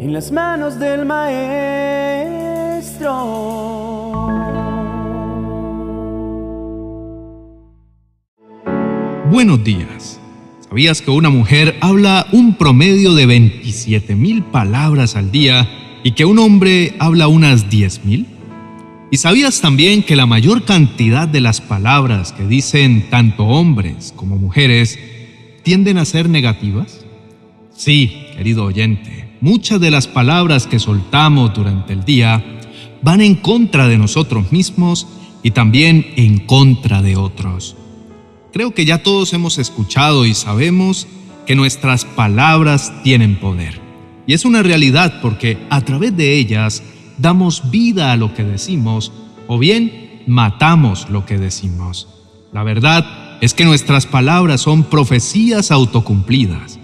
en las manos del Maestro. Buenos días. ¿Sabías que una mujer habla un promedio de 27 mil palabras al día y que un hombre habla unas 10 mil? ¿Y sabías también que la mayor cantidad de las palabras que dicen tanto hombres como mujeres tienden a ser negativas? Sí, querido oyente, muchas de las palabras que soltamos durante el día van en contra de nosotros mismos y también en contra de otros. Creo que ya todos hemos escuchado y sabemos que nuestras palabras tienen poder. Y es una realidad porque a través de ellas damos vida a lo que decimos o bien matamos lo que decimos. La verdad es que nuestras palabras son profecías autocumplidas,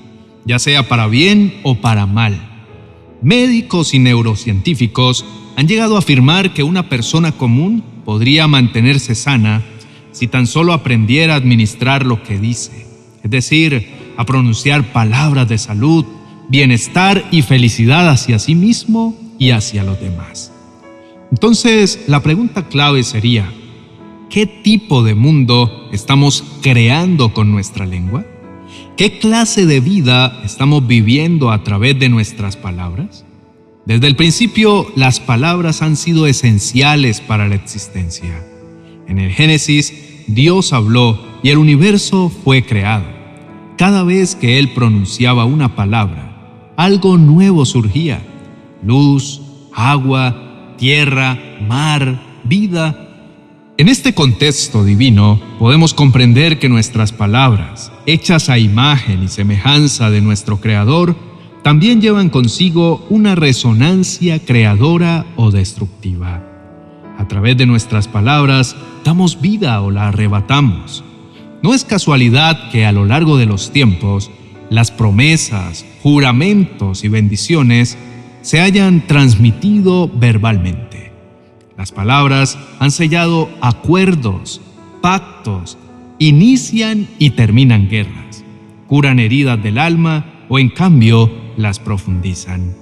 ya sea para bien o para mal. Médicos y neurocientíficos han llegado a afirmar que una persona común podría mantenerse sana si tan solo aprendiera a administrar lo que dice, es decir, a pronunciar palabras de salud, bienestar y felicidad hacia sí mismo y hacia los demás. Entonces, la pregunta clave sería, ¿qué tipo de mundo estamos creando con nuestra lengua? ¿Qué clase de vida estamos viviendo a través de nuestras palabras? Desde el principio, las palabras han sido esenciales para la existencia. En el Génesis, Dios habló y el universo fue creado. Cada vez que Él pronunciaba una palabra, algo nuevo surgía luz, agua, tierra, mar, vida. En este contexto divino podemos comprender que nuestras palabras, hechas a imagen y semejanza de nuestro Creador, también llevan consigo una resonancia creadora o destructiva. A través de nuestras palabras damos vida o la arrebatamos. No es casualidad que a lo largo de los tiempos, las promesas, juramentos y bendiciones se hayan transmitido verbalmente. Las palabras han sellado acuerdos, pactos, inician y terminan guerras, curan heridas del alma o en cambio las profundizan.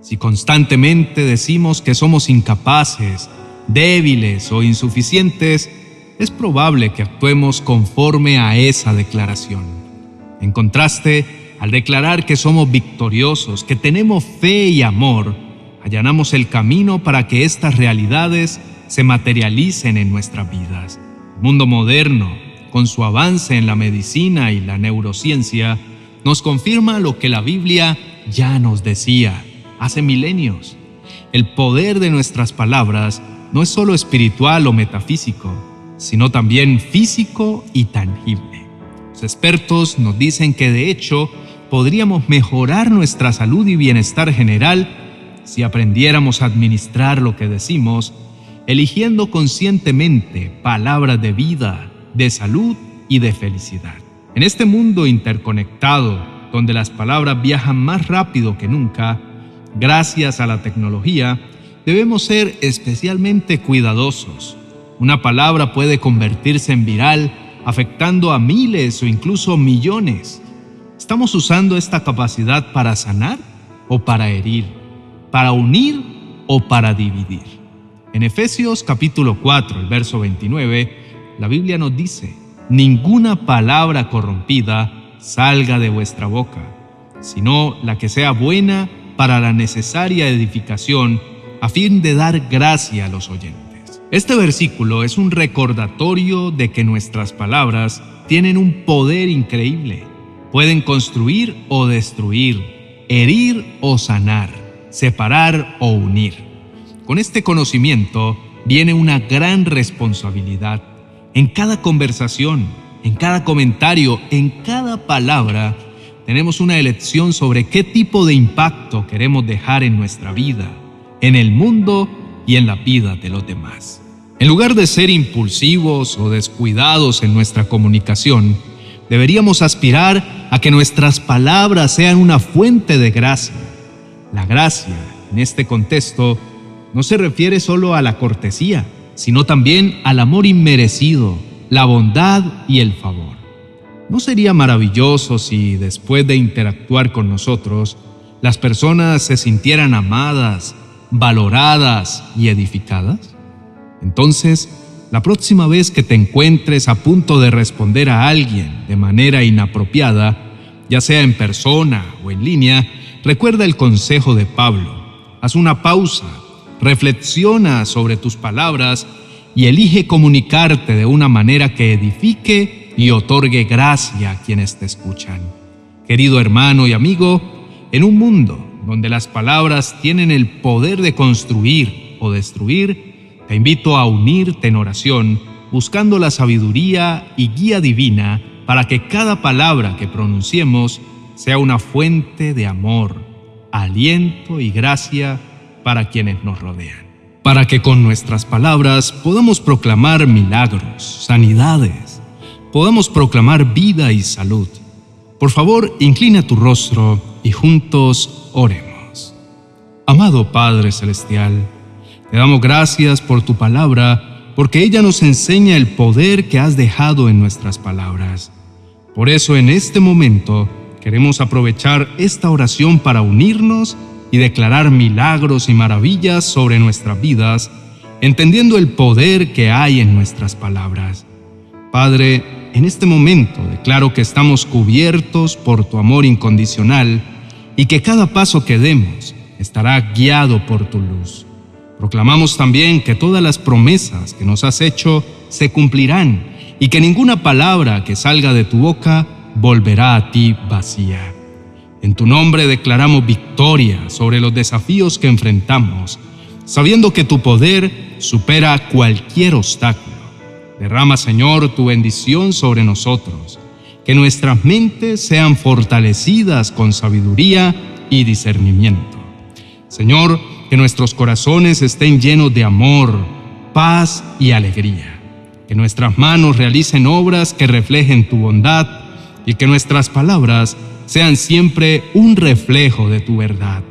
Si constantemente decimos que somos incapaces, débiles o insuficientes, es probable que actuemos conforme a esa declaración. En contraste, al declarar que somos victoriosos, que tenemos fe y amor, allanamos el camino para que estas realidades se materialicen en nuestras vidas. El mundo moderno, con su avance en la medicina y la neurociencia, nos confirma lo que la Biblia ya nos decía hace milenios. El poder de nuestras palabras no es solo espiritual o metafísico, sino también físico y tangible. Los expertos nos dicen que de hecho podríamos mejorar nuestra salud y bienestar general si aprendiéramos a administrar lo que decimos, eligiendo conscientemente palabras de vida, de salud y de felicidad. En este mundo interconectado, donde las palabras viajan más rápido que nunca, gracias a la tecnología, debemos ser especialmente cuidadosos. Una palabra puede convertirse en viral, afectando a miles o incluso millones. ¿Estamos usando esta capacidad para sanar o para herir? ¿Para unir o para dividir? En Efesios capítulo 4, el verso 29, la Biblia nos dice, ninguna palabra corrompida salga de vuestra boca, sino la que sea buena para la necesaria edificación a fin de dar gracia a los oyentes. Este versículo es un recordatorio de que nuestras palabras tienen un poder increíble Pueden construir o destruir, herir o sanar, separar o unir. Con este conocimiento viene una gran responsabilidad. En cada conversación, en cada comentario, en cada palabra, tenemos una elección sobre qué tipo de impacto queremos dejar en nuestra vida, en el mundo y en la vida de los demás. En lugar de ser impulsivos o descuidados en nuestra comunicación, deberíamos aspirar a que nuestras palabras sean una fuente de gracia. La gracia, en este contexto, no se refiere solo a la cortesía, sino también al amor inmerecido, la bondad y el favor. ¿No sería maravilloso si después de interactuar con nosotros, las personas se sintieran amadas, valoradas y edificadas? Entonces, la próxima vez que te encuentres a punto de responder a alguien de manera inapropiada, ya sea en persona o en línea, recuerda el consejo de Pablo. Haz una pausa, reflexiona sobre tus palabras y elige comunicarte de una manera que edifique y otorgue gracia a quienes te escuchan. Querido hermano y amigo, en un mundo donde las palabras tienen el poder de construir o destruir, te invito a unirte en oración buscando la sabiduría y guía divina para que cada palabra que pronunciemos sea una fuente de amor, aliento y gracia para quienes nos rodean. Para que con nuestras palabras podamos proclamar milagros, sanidades, podamos proclamar vida y salud. Por favor, inclina tu rostro y juntos oremos. Amado Padre Celestial, te damos gracias por tu palabra, porque ella nos enseña el poder que has dejado en nuestras palabras. Por eso en este momento queremos aprovechar esta oración para unirnos y declarar milagros y maravillas sobre nuestras vidas, entendiendo el poder que hay en nuestras palabras. Padre, en este momento declaro que estamos cubiertos por tu amor incondicional y que cada paso que demos estará guiado por tu luz. Proclamamos también que todas las promesas que nos has hecho se cumplirán y que ninguna palabra que salga de tu boca volverá a ti vacía. En tu nombre declaramos victoria sobre los desafíos que enfrentamos, sabiendo que tu poder supera cualquier obstáculo. Derrama, Señor, tu bendición sobre nosotros, que nuestras mentes sean fortalecidas con sabiduría y discernimiento. Señor, que nuestros corazones estén llenos de amor, paz y alegría. Que nuestras manos realicen obras que reflejen tu bondad y que nuestras palabras sean siempre un reflejo de tu verdad.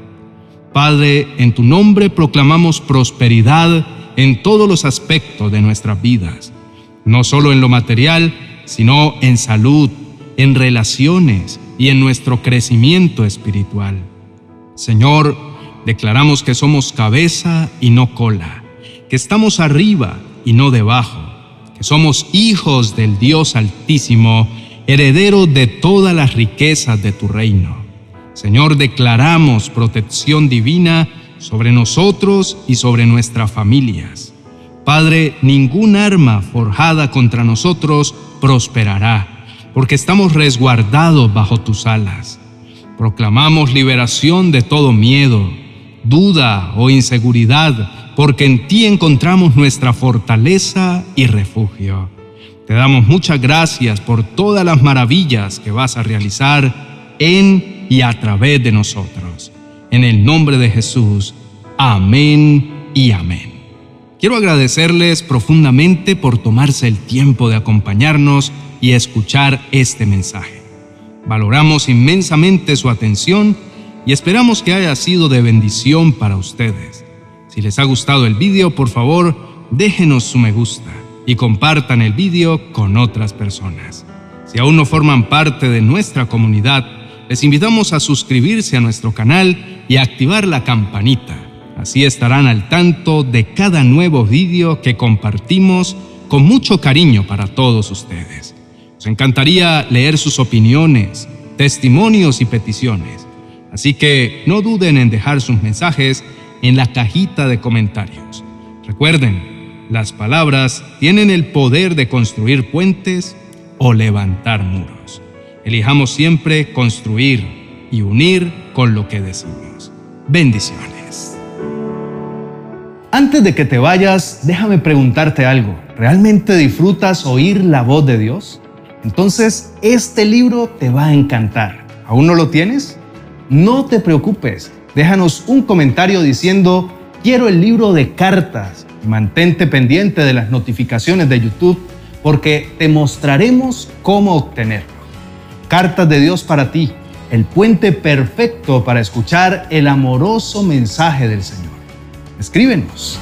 Padre, en tu nombre proclamamos prosperidad en todos los aspectos de nuestras vidas, no solo en lo material, sino en salud, en relaciones y en nuestro crecimiento espiritual. Señor, declaramos que somos cabeza y no cola, que estamos arriba y no debajo, que somos hijos del Dios Altísimo heredero de todas las riquezas de tu reino. Señor, declaramos protección divina sobre nosotros y sobre nuestras familias. Padre, ningún arma forjada contra nosotros prosperará, porque estamos resguardados bajo tus alas. Proclamamos liberación de todo miedo, duda o inseguridad, porque en ti encontramos nuestra fortaleza y refugio. Te damos muchas gracias por todas las maravillas que vas a realizar en y a través de nosotros. En el nombre de Jesús, amén y amén. Quiero agradecerles profundamente por tomarse el tiempo de acompañarnos y escuchar este mensaje. Valoramos inmensamente su atención y esperamos que haya sido de bendición para ustedes. Si les ha gustado el vídeo, por favor, déjenos su me gusta y compartan el vídeo con otras personas. Si aún no forman parte de nuestra comunidad, les invitamos a suscribirse a nuestro canal y activar la campanita. Así estarán al tanto de cada nuevo vídeo que compartimos con mucho cariño para todos ustedes. Nos encantaría leer sus opiniones, testimonios y peticiones. Así que no duden en dejar sus mensajes en la cajita de comentarios. Recuerden, las palabras tienen el poder de construir puentes o levantar muros. Elijamos siempre construir y unir con lo que decimos. Bendiciones. Antes de que te vayas, déjame preguntarte algo. ¿Realmente disfrutas oír la voz de Dios? Entonces, este libro te va a encantar. ¿Aún no lo tienes? No te preocupes. Déjanos un comentario diciendo, quiero el libro de cartas Mantente pendiente de las notificaciones de YouTube porque te mostraremos cómo obtenerlo. Cartas de Dios para ti, el puente perfecto para escuchar el amoroso mensaje del Señor. Escríbenos.